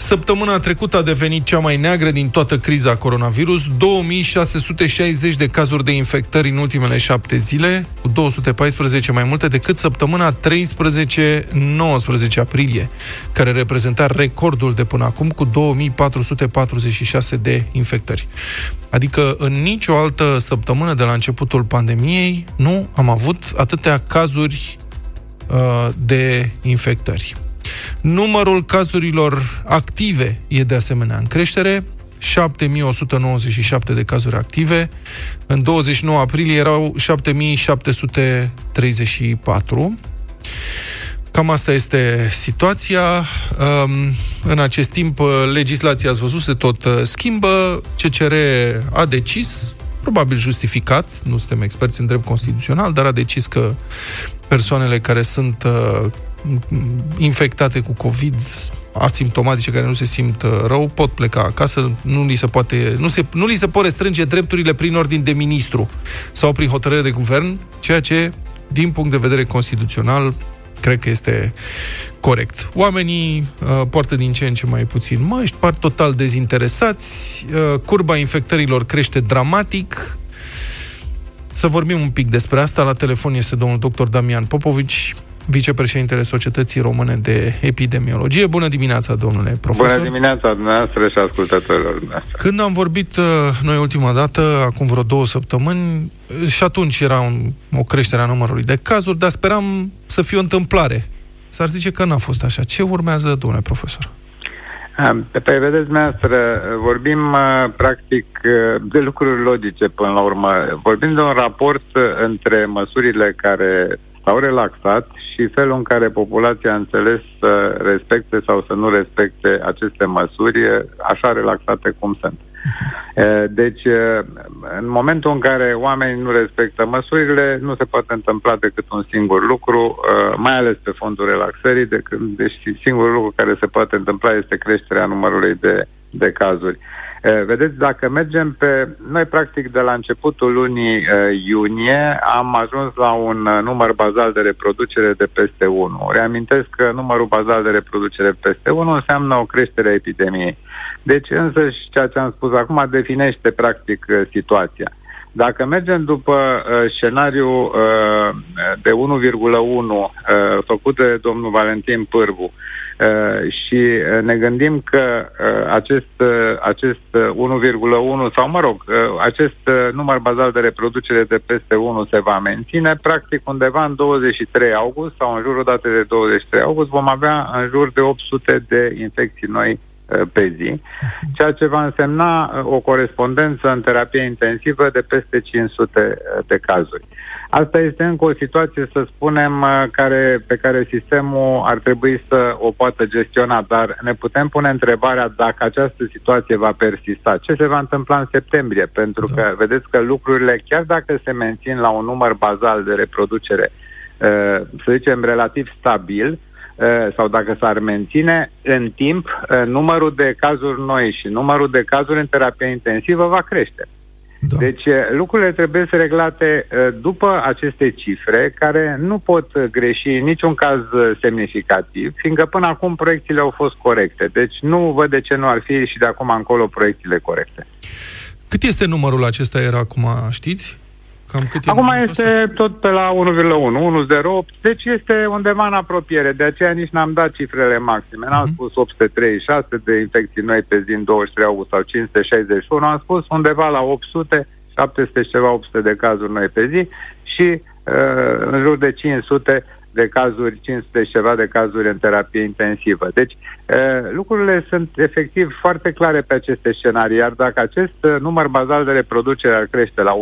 Săptămâna trecută a devenit cea mai neagră din toată criza coronavirus, 2660 de cazuri de infectări în ultimele șapte zile, cu 214 mai multe decât săptămâna 13-19 aprilie, care reprezenta recordul de până acum cu 2446 de infectări. Adică în nicio altă săptămână de la începutul pandemiei nu am avut atâtea cazuri uh, de infectări. Numărul cazurilor active e de asemenea în creștere, 7197 de cazuri active. În 29 aprilie erau 7734. Cam asta este situația. Um, În acest timp, legislația, ați văzut, se tot uh, schimbă. CCR a decis, probabil justificat, nu suntem experți în drept constituțional, dar a decis că persoanele care sunt uh, infectate cu COVID asimptomatice care nu se simt uh, rău pot pleca acasă, nu li se poate nu, se, nu li se pot restrânge drepturile prin ordin de ministru sau prin hotărâre de guvern, ceea ce din punct de vedere constituțional cred că este corect. Oamenii uh, poartă din ce în ce mai puțin măști, par total dezinteresați, uh, curba infectărilor crește dramatic. Să vorbim un pic despre asta. La telefon este domnul dr. Damian Popovici, vicepreședintele Societății Române de Epidemiologie. Bună dimineața, domnule profesor! Bună dimineața dumneavoastră și ascultătorilor dumneavoastră. Când am vorbit uh, noi ultima dată, acum vreo două săptămâni, uh, și atunci era un, o creștere a numărului de cazuri, dar speram să fie o întâmplare. S-ar zice că n-a fost așa. Ce urmează, domnule profesor? Păi, vedeți, dumneavoastră, vorbim uh, practic uh, de lucruri logice până la urmă. Vorbim de un raport uh, între măsurile care s-au relaxat și felul în care populația a înțeles să respecte sau să nu respecte aceste măsuri așa relaxate cum sunt. Deci, în momentul în care oamenii nu respectă măsurile, nu se poate întâmpla decât un singur lucru, mai ales pe fondul relaxării, decât, deci singurul lucru care se poate întâmpla este creșterea numărului de, de cazuri. Vedeți, dacă mergem pe... Noi, practic, de la începutul lunii iunie am ajuns la un număr bazal de reproducere de peste 1. Reamintesc că numărul bazal de reproducere peste 1 înseamnă o creștere a epidemiei. Deci, însă, și ceea ce am spus acum definește, practic, situația. Dacă mergem după uh, scenariul uh, de 1,1 uh, făcut de domnul Valentin Pârvu uh, și uh, ne gândim că uh, acest, uh, acest uh, 1,1 sau, mă rog, uh, acest uh, număr bazal de reproducere de peste 1 se va menține, practic undeva în 23 august sau în jurul datei de 23 august vom avea în jur de 800 de infecții noi uh, pe zi, ceea ce va însemna uh, o corespondență în terapie intensivă de peste 500 uh, de cazuri. Asta este încă o situație, să spunem, uh, care, pe care sistemul ar trebui să o poată gestiona, dar ne putem pune întrebarea dacă această situație va persista. Ce se va întâmpla în septembrie? Pentru Da. că vedeți că lucrurile, chiar dacă se mențin la un număr bazal de reproducere, uh, să zicem, relativ stabil, uh, sau dacă s-ar menține în timp, uh, numărul de cazuri noi și numărul de cazuri în terapie intensivă va crește. Da. Deci eh, lucrurile trebuie să reglate eh, după aceste cifre care nu pot eh, greși în niciun caz eh, semnificativ, fiindcă până acum proiecțiile au fost corecte. Deci nu văd de ce nu ar fi și de acum încolo proiecțiile corecte. Cât este numărul acesta era acum, știți? Cam cât e Acum momentul ăsta? este tot pe la 1,1, 1,08, deci este undeva în apropiere, de aceea nici n-am dat cifrele maxime. N-am Mhm. spus 836 de infecții noi pe zi în 23 august sau 561, am spus undeva la 800, 700 și ceva 800 de cazuri noi pe zi și uh, în jur de 500 de cazuri, 500 și ceva de cazuri în terapie intensivă. Deci uh, lucrurile sunt efectiv foarte clare pe aceste scenarii, iar dacă acest uh, număr bazal de reproducere ar crește la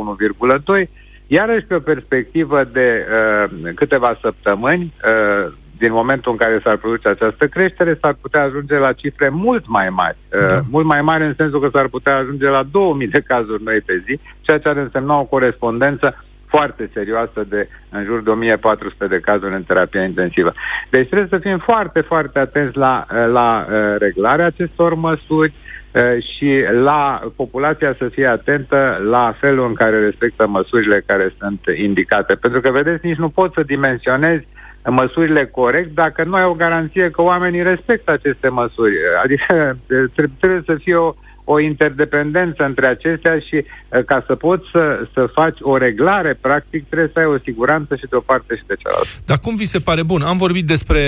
1,2, iarăși pe o perspectivă de uh, câteva săptămâni, uh, din momentul în care s-ar produce această creștere, s-ar putea ajunge la cifre mult mai mari. Uh, Da. Mult mai mari în sensul că s-ar putea ajunge la 2000 de cazuri noi pe zi, ceea ce ar însemna o corespondență foarte serioasă de în jur de 1400 de cazuri în terapie intensivă. Deci trebuie să fim foarte, foarte atenți la, la uh, reglarea acestor măsuri uh, și la populația să fie atentă la felul în care respectă măsurile care sunt indicate. Pentru că, vedeți, nici nu poți să dimensionezi măsurile corect dacă nu ai o garanție că oamenii respectă aceste măsuri. Adică tre- [LAUGHS] trebuie să fie o, o interdependență între acestea și uh, ca să poți să, să faci o reglare, practic, trebuie să ai o siguranță și de o parte și de cealaltă. Dar cum vi se pare bun? Am vorbit despre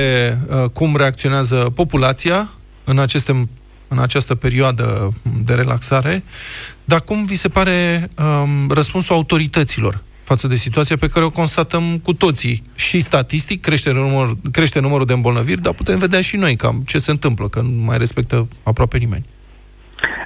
uh, cum reacționează populația în, aceste, în această perioadă de relaxare, dar cum vi se pare um, răspunsul autorităților față de situația pe care o constatăm cu toții. Și statistic crește, număr, crește numărul de îmbolnăviri, dar putem vedea și noi cam ce se întâmplă, că nu mai respectă aproape nimeni.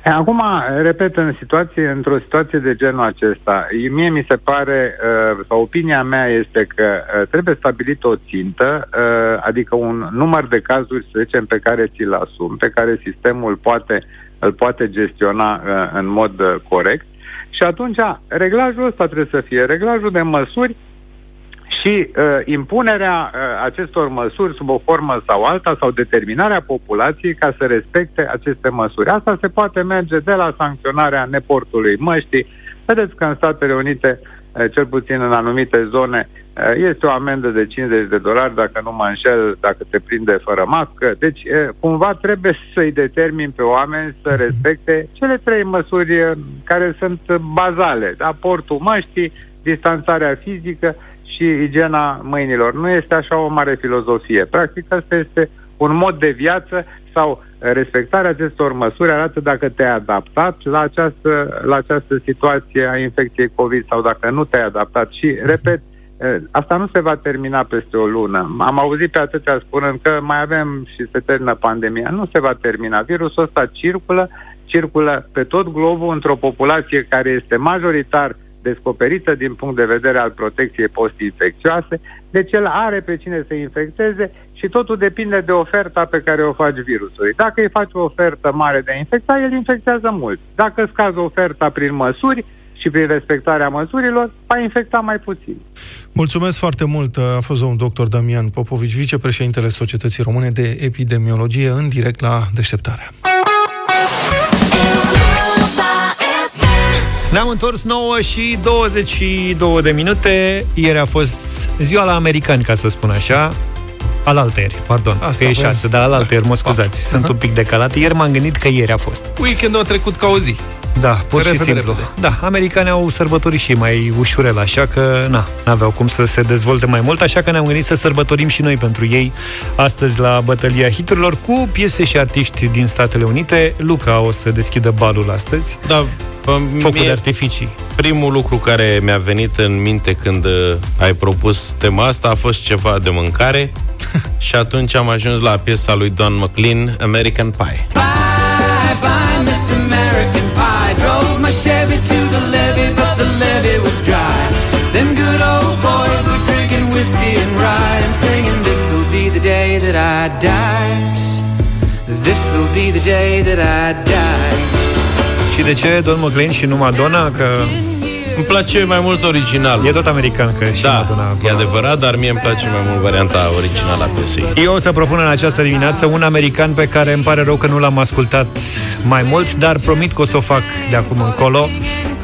E, Acum, repet, în situație, într-o situație de genul acesta, e- mie mi se pare, uh, sau opinia mea este că uh, trebuie stabilit o țintă, uh, adică un număr de cazuri, să zicem, pe care ți-l asumi, pe care sistemul poate, îl poate gestiona uh, în mod uh, corect. Și atunci, reglajul ăsta trebuie să fie reglajul de măsuri și uh, impunerea uh, acestor măsuri sub o formă sau alta sau determinarea populației ca să respecte aceste măsuri. Asta se poate merge de la sancționarea neportului măștii. Vedeți că în Statele Unite, uh, cel puțin în anumite zone, uh, este o amendă de 50 de dolari dacă nu mă înșel, dacă te prinde fără mască. Deci, uh, cumva trebuie [LAUGHS] să-i determin pe oameni să respecte cele trei măsuri uh, care sunt uh, bazale. Da? Portul măștii, distanțarea fizică și igiena mâinilor. Nu este așa o mare filozofie. Practic, asta este un mod de viață sau eh, respectarea acestor măsuri arată dacă te-ai adaptat la această, la această situație a infecției COVID sau dacă nu te-ai adaptat. Și, repet, eh, asta nu se va termina peste o lună. Am auzit pe atâția spunând că mai avem și se termină pandemia. Nu se va termina. Virusul ăsta circulă, circulă pe tot globul într-o populație care este majoritar descoperită din punct de vedere al protecției post-infecțioase, deci el are pe cine să infecteze și totul depinde de oferta pe care o faci virusului. Dacă îi faci o ofertă mare de a infecta, el infectează mult. Dacă scazi oferta prin măsuri și prin respectarea măsurilor, va infecta mai puțin. Mulțumesc foarte mult. A fost domnul dr. Damian Popovici, vicepreședintele Societății Române de Epidemiologie, în direct la deșteptarea. Ne-am întors 9 și 22 de minute. Ieri a fost ziua la americani, ca să spun așa. Alaltăieri, pardon. Asta că e voiam. 6, dar alaltăieri, mă scuzați. Patru. Sunt Aha. un pic decalat. Ieri m-am gândit că ieri a fost. Weekendul a trecut ca o zi. Da, pur și Repede, simplu. repede. Da, americanii au sărbătorit și mai ușurel, așa că na, n-aveau cum să se dezvolte mai mult, așa că ne-am gândit să sărbătorim și noi pentru ei astăzi la bătălia hiturilor cu piese și artiști din Statele Unite. Luca o să deschidă balul astăzi. Da, bă, Focul mie, de artificii. primul lucru care mi-a venit în minte când uh, ai propus tema asta a fost ceva de mâncare [LAUGHS] și atunci am ajuns la piesa lui Don McLean, American Pie. Bye, bye, Miss American Pie. Drove my Chevy to the levee, but the levee was dry. Them good old boys were drinking whiskey and rye and singing, this will be the day that I die. This will be the day that I die. Și de ce Don McLean și nu Madonna? Că îmi place mai mult original. e tot american, că și da, Madonna e acolo. adevărat, dar mie îmi place mai mult varianta originală a piesei. Eu o să propun în această dimineață un american pe care îmi pare rău că nu l-am ascultat mai mult, dar promit că o să o fac de acum încolo.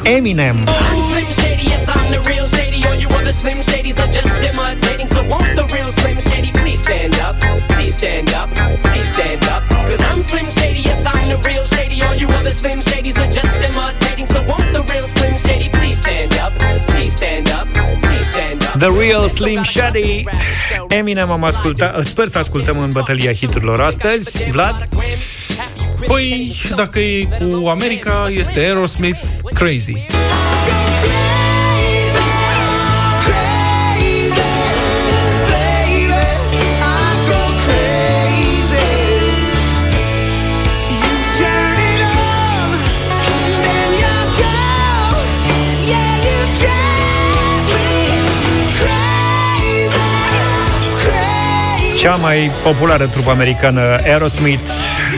Eminem. I'm Slim Shady, yes, I'm the real Shady. All you other Slim Shadys are just imitating. So won't the real Slim Shady please stand up? Please stand up, please stand up. Cause I'm Slim Shady, yes, I'm the real Shady. All you other Slim Shadys are just imitating. So won't the real Slim Shady please stand up? Please stand up, please stand up. The Real Slim Shady Eminem am ascultat Sper să ascultăm în bătălia hiturilor astăzi Vlad? Păi, dacă e cu America, este Aerosmith Crazy. Cea mai populară trupă americană Aerosmith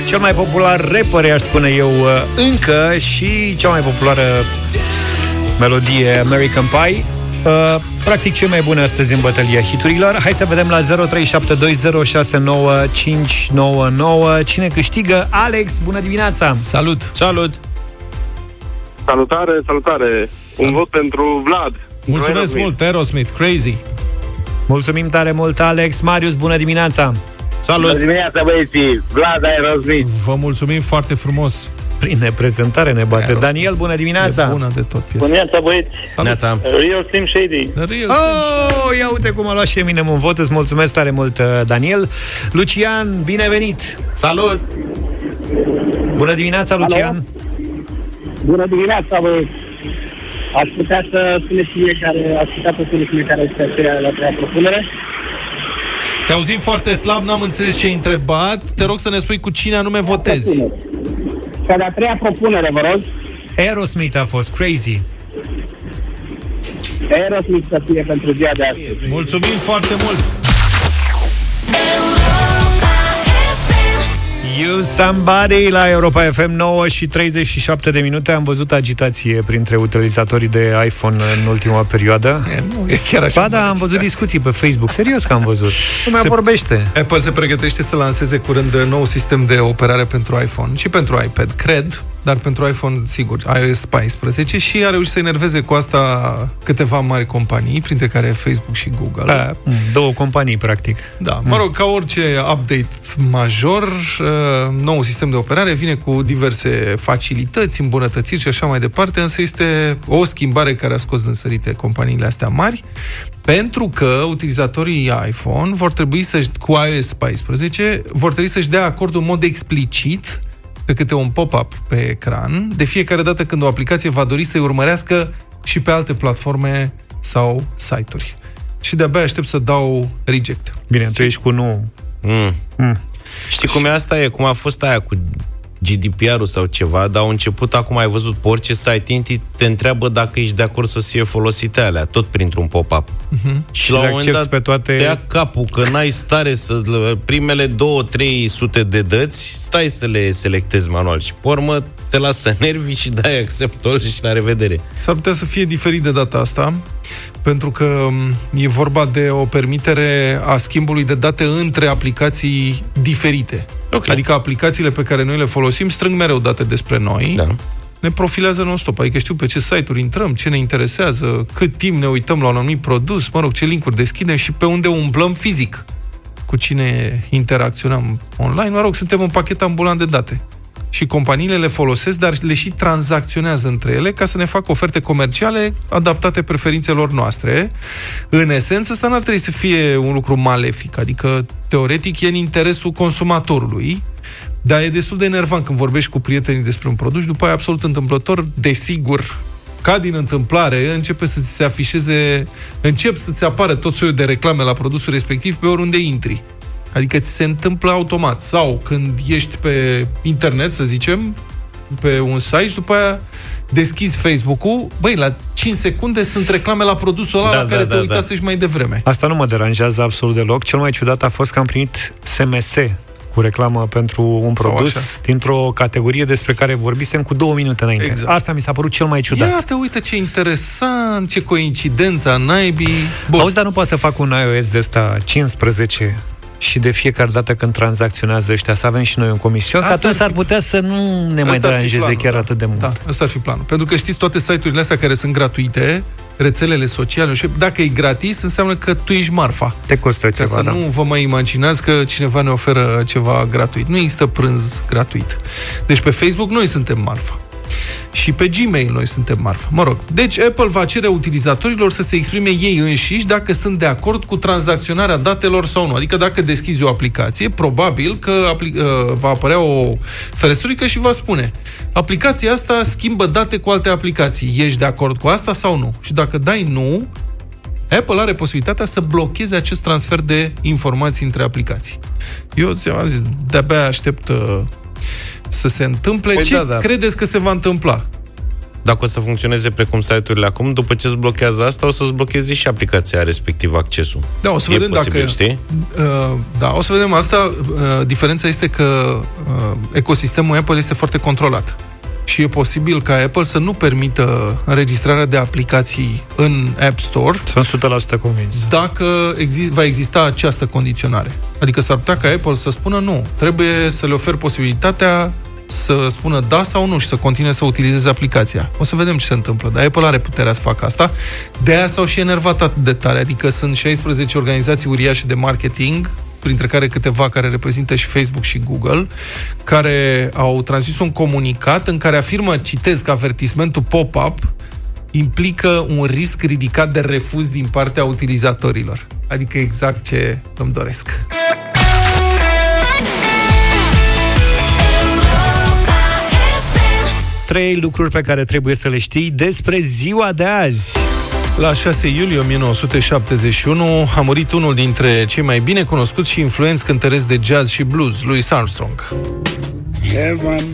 Cel mai popular rapper, aș spune eu Încă și cea mai populară Melodie American Pie Uh, practic cei mai bune astăzi în bătălia hiturilor Hai să vedem la 0372069599 Cine câștigă? Alex, bună dimineața! Salut! Salut! Salutare, salutare! Un vot pentru Vlad. Mulțumesc Aerosmith. mult, Aerosmith Crazy. Mulțumim tare mult, Alex Marius, bună dimineața! Salut! dimineața, băieții! Vlad Aerosmith. Vă mulțumim foarte frumos. Prin neprezentare ne bate Aerosmith. Daniel, bună E dimineața! bună de tot piesa. dimineața, băieți! Salut. Neața. Real Slim Shady. The Real Oh, ia uite cum a luat și Eminem un vot Îți mulțumesc tare mult, uh, Daniel Lucian, binevenit Salut! Bună dimineața, Lucian Bună dimineața, băieți! Aș putea să spuneți mie care, aș putea să spuneți mie care este aceea la treia propunere? Te auzim foarte slab, n-am înțeles ce ai întrebat. Te rog să ne spui cu cine anume votezi. Propunere. Cea de-a treia propunere, vă rog, Aerosmith a fost crazy Aerosmith să fie pentru ziua de astăzi. Mulțumim foarte mult! You Somebody la Europa FM 9 și 37 de minute. Am văzut agitație printre utilizatorii de iPhone în ultima perioadă. E, nu, e chiar așa. Ba da, am mare văzut agitație. discuții pe Facebook. Serios că am văzut. Lumea Se- vorbește. Apple se pregătește să lanseze curând nou sistem de operare pentru iPhone și pentru iPad, cred, dar pentru iPhone, sigur, iOS 14 și a reușit să enerveze cu asta câteva mari companii, printre care Facebook și Google. A, Două companii, practic Da, mă rog, ca orice update major, uh, nou sistem de operare vine cu diverse facilități, îmbunătățiri și așa mai departe, însă este o schimbare care a scos din sărite companiile astea mari, pentru că utilizatorii iPhone vor trebui să cu iOS 14 vor trebui să-și dea acordul în mod explicit pe câte un pop-up pe ecran de fiecare dată când o aplicație va dori să-i urmărească și pe alte platforme sau site-uri. Și de-abia aștept să dau reject. Bine, tu ești cu nu Mm. Mm. Știi cum e asta? E cum a fost aia cu GDPR-ul sau ceva, dar au început, acum ai văzut, pe orice site inti, te întreabă dacă ești de acord să fie folosite alea, tot printr-un pop-up. Uh-huh. Și, Și le accepți pe toate- te ia capul, că n-ai stare să... Primele două, trei sute de dăți, stai să le selectezi manual și, pe urmă, te lasă [LAUGHS] nervi și dai accept all și la revedere. S-ar putea să fie diferit de data asta, pentru că m, e vorba de o permitere a schimbului de date între aplicații diferite. Ok. Adică aplicațiile pe care noi le folosim strâng mereu date despre noi, Da. ne profilează non-stop, adică știu pe ce site-uri intrăm, ce ne interesează, cât timp ne uităm la un anumit produs, mă rog, ce linkuri deschidem și pe unde umblăm fizic, cu cine interacționăm online, mă rog, suntem un pachet ambulant de date. Și companiile le folosesc, dar le și tranzacționează între ele ca să ne facă oferte comerciale adaptate preferințelor noastre. În esență, asta n-ar trebui să fie un lucru malefic, adică teoretic e în interesul consumatorului, dar e destul de enervant când vorbești cu prietenii despre un produs, după aia absolut întâmplător, desigur, ca din întâmplare, începe să ți se afișeze, încep să ți apară tot soiul de reclame la produsul respectiv pe oriunde intri. Adică ți se întâmplă automat. Sau când ești pe internet, să zicem, pe un site și după aia deschizi Facebook-ul, băi, la 5 secunde sunt reclame la produsul ăla Da, la care da, te da, uitase și mai devreme. Asta nu mă deranjează absolut deloc. Cel mai ciudat a fost că am primit SMS cu reclamă pentru un Sau produs așa. dintr-o categorie despre care vorbisem cu două minute înainte. Exact. Asta mi s-a părut cel mai ciudat. Iată, uite ce interesant, ce coincidență a naibii. Bun. Auzi, dar nu poate să fac un iOS de ăsta 15 și de fiecare dată când tranzacționează ăștia să avem și noi un comision, că Asta atunci ar s-ar fi- putea să nu ne mai Ăsta ar fi deranjeze planul, chiar da. atât de mult. Da, ăsta ar fi planul. Pentru că știți, toate site-urile astea care sunt gratuite, rețelele sociale, și dacă e gratis, înseamnă că tu ești marfa. Te costă Ca ceva, să da. nu vă mai imaginați că cineva ne oferă ceva gratuit. Nu există prânz gratuit. Deci pe Facebook noi suntem marfa. Și pe Gmail noi suntem marfa. Mă rog. Deci Apple va cere utilizatorilor să se exprime ei înșiși dacă sunt de acord cu tranzacționarea datelor sau nu. Adică dacă deschizi o aplicație, probabil că apli- uh, va apărea o ferestruică și va spune aplicația asta schimbă date cu alte aplicații. Ești de acord cu asta sau nu? Și dacă dai nu, Apple are posibilitatea să blocheze acest transfer de informații între aplicații. Eu ți-am zis, de-abia aștept uh, să se întâmple. Păi Ce da, da. credeți că se va întâmpla? Dacă o să funcționeze precum site-urile acum, după ce îți blochează asta, o să-ți blocheze și aplicația respectiv accesul. Da, o să e vedem posibil, dacă... știi? Uh, da, o să vedem asta. Uh, diferența este că uh, ecosistemul Apple este foarte controlat. Și e posibil ca Apple să nu permită înregistrarea de aplicații în App Store Sunt 100% convins. dacă exi- va exista această condiționare. Adică s-ar putea ca Apple să spună nu, trebuie să le ofer posibilitatea să spună da sau nu și să continue să utilizeze aplicația. O să vedem ce se întâmplă, dar Apple are puterea să facă asta. De aia s-au și enervat atât de tare, adică sunt 16 organizații uriașe de marketing printre care câteva care reprezintă și Facebook și Google, care au transmis un comunicat în care afirmă, citesc, avertismentul pop-up implică un risc ridicat de refuz din partea utilizatorilor. Adică exact ce îmi doresc. Trei lucruri pe care trebuie să le știi despre ziua de azi. La 6 iulie 1971 a murit unul dintre cei mai bine cunoscuți și influenți cântăreți de jazz și blues, Louis Armstrong. Heaven,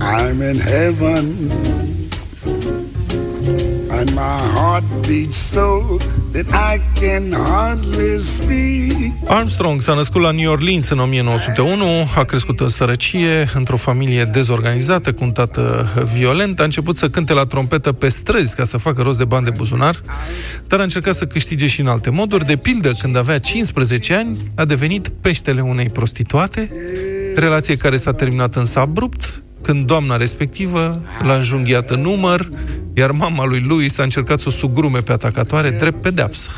I'm in heaven, and my heart beats so that I can hardly speak. Armstrong s-a născut la New Orleans în 1901, a crescut în sărăcie, într-o familie dezorganizată, cu un tată violent, a început să cânte la trompetă pe străzi ca să facă rost de bani de buzunar, dar a încercat să câștige și în alte moduri. De pildă, când avea 15 ani, a devenit peștele unei prostituate, relație care s-a terminat însă abrupt, când doamna respectivă l-a înjunghiat în număr, iar mama lui Louis a încercat să o sugrume pe atacatoare drept pedeapsă.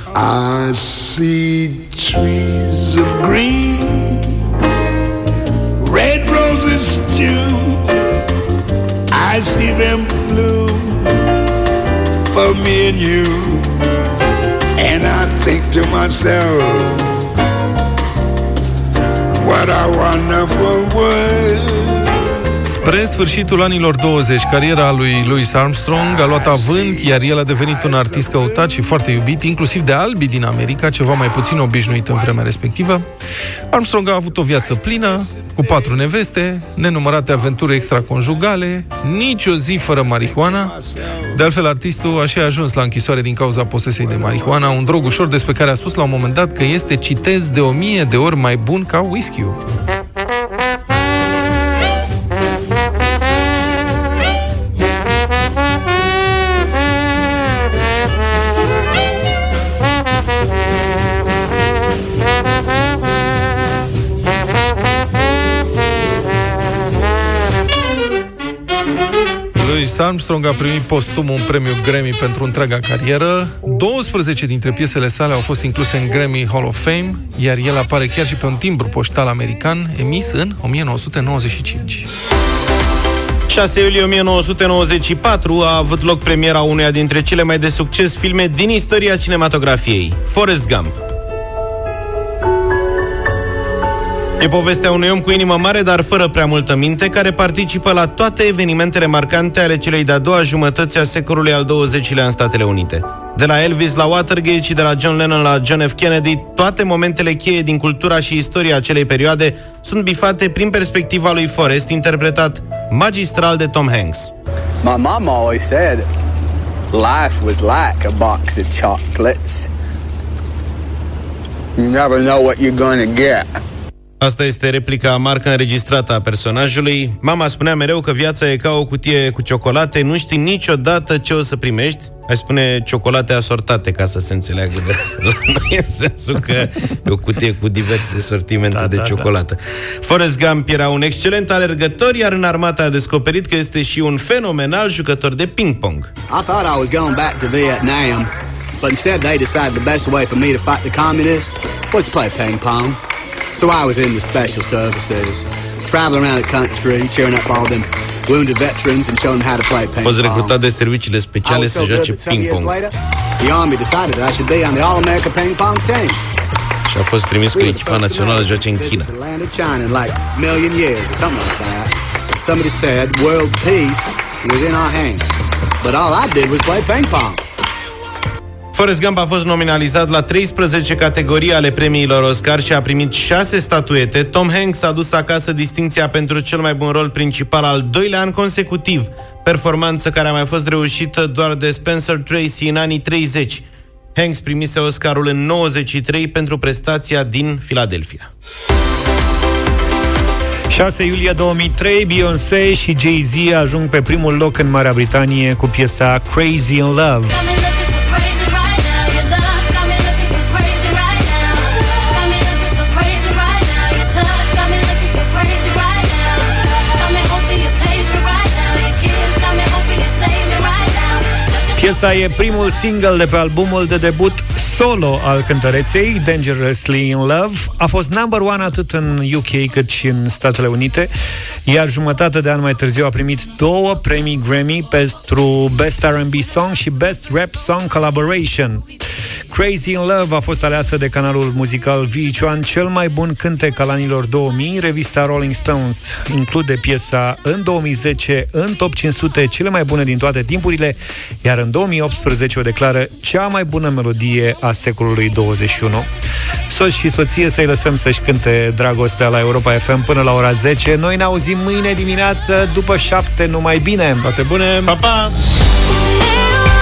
I see trees of green, red roses too. I see them bloom for me and you. And I think to myself, what a wonderful world. Spre sfârșitul anilor 20, cariera lui Louis Armstrong a luat avânt, iar el a devenit un artist căutat și foarte iubit, inclusiv de albi din America, ceva mai puțin obișnuit în vremea respectivă. Armstrong a avut o viață plină, cu patru neveste, nenumărate aventuri extraconjugale, nici o zi fără marihuana. De altfel, artistul a și ajuns la închisoare din cauza posesiei de marihuana, un drog ușor despre care a spus la un moment dat că este, citez, de o mie de ori mai bun ca whisky-ul. Louis Armstrong a primit postum un premiu Grammy pentru întreaga carieră. 12 dintre piesele sale au fost incluse în Grammy Hall of Fame, iar el apare chiar și pe un timbru poștal american emis în 1995. 6 iulie 1994 a avut loc premiera uneia dintre cele mai de succes filme din istoria cinematografiei, Forrest Gump. E povestea unui om cu inimă mare, dar fără prea multă minte, care participă la toate evenimentele marcante ale celei de-a doua jumătăți a secolului al XX-lea în Statele Unite. De la Elvis la Watergate și de la John Lennon la John F. Kennedy, toate momentele cheie din cultura și istoria acelei perioade sunt bifate prin perspectiva lui Forrest, interpretat magistral de Tom Hanks. My mom always said life was like a box of chocolates. You never know what you're gonna get. Asta este replica marcă înregistrată a personajului. Mama spunea mereu că viața e ca o cutie cu ciocolate, nu știi niciodată ce o să primești. Ai spune ciocolate asortate, ca să se înțeleagă de [LAUGHS] la noi, în sensul că e o cutie cu diverse sortimente da, de da, ciocolată. Da. Forrest Gump era un excelent alergător, iar în armată a descoperit că este și un fenomenal jucător de ping-pong. I thought I was going back to Vietnam, but instead they decided the best way for me to fight the communists was to play ping pong. So I was in the special services, traveling around the country, cheering up all them wounded veterans and showing them how to play A ping fost pong. recrutat de serviciile speciale să joace that some years ping-pong later, the Army decided that I should be on the All-America Ping Pong team. și a fost trimis cu echipa națională să joace în China. visit the China in like million years or something like that. Somebody said world peace was in our hands. But all I did was play ping pong. Forrest Gump a fost nominalizat la 13 categorii ale premiilor Oscar și a primit 6 statuete. Tom Hanks a dus acasă distinția pentru cel mai bun rol principal al doilea an consecutiv, performanță care a mai fost reușită doar de Spencer Tracy în anii 30. Hanks primise Oscarul în 93 pentru prestația din Philadelphia. 6 iulie 2003, Beyoncé și Jay-Z ajung pe primul loc în Marea Britanie cu piesa Crazy in Love. Piesa e primul single de pe albumul de debut solo al cântăreței, Dangerously in Love. A fost number one atât în UK cât și în Statele Unite, iar jumătate de an mai târziu a primit două premii Grammy pentru Best R&B Song și Best Rap Song Collaboration. Crazy in Love a fost aleasă de canalul muzical VH1 cel mai bun cântec al anilor 2000. Revista Rolling Stones include piesa în 2010 în top 500 cele mai bune din toate timpurile, iar în 2018 o declară cea mai bună melodie a secolului 21. Soț și soție să-i lăsăm să-și cânte dragostea la Europa FM până la ora 10. Noi ne auzim mâine dimineață după 7, numai bine! Toate bune! Pa, pa! Yeah.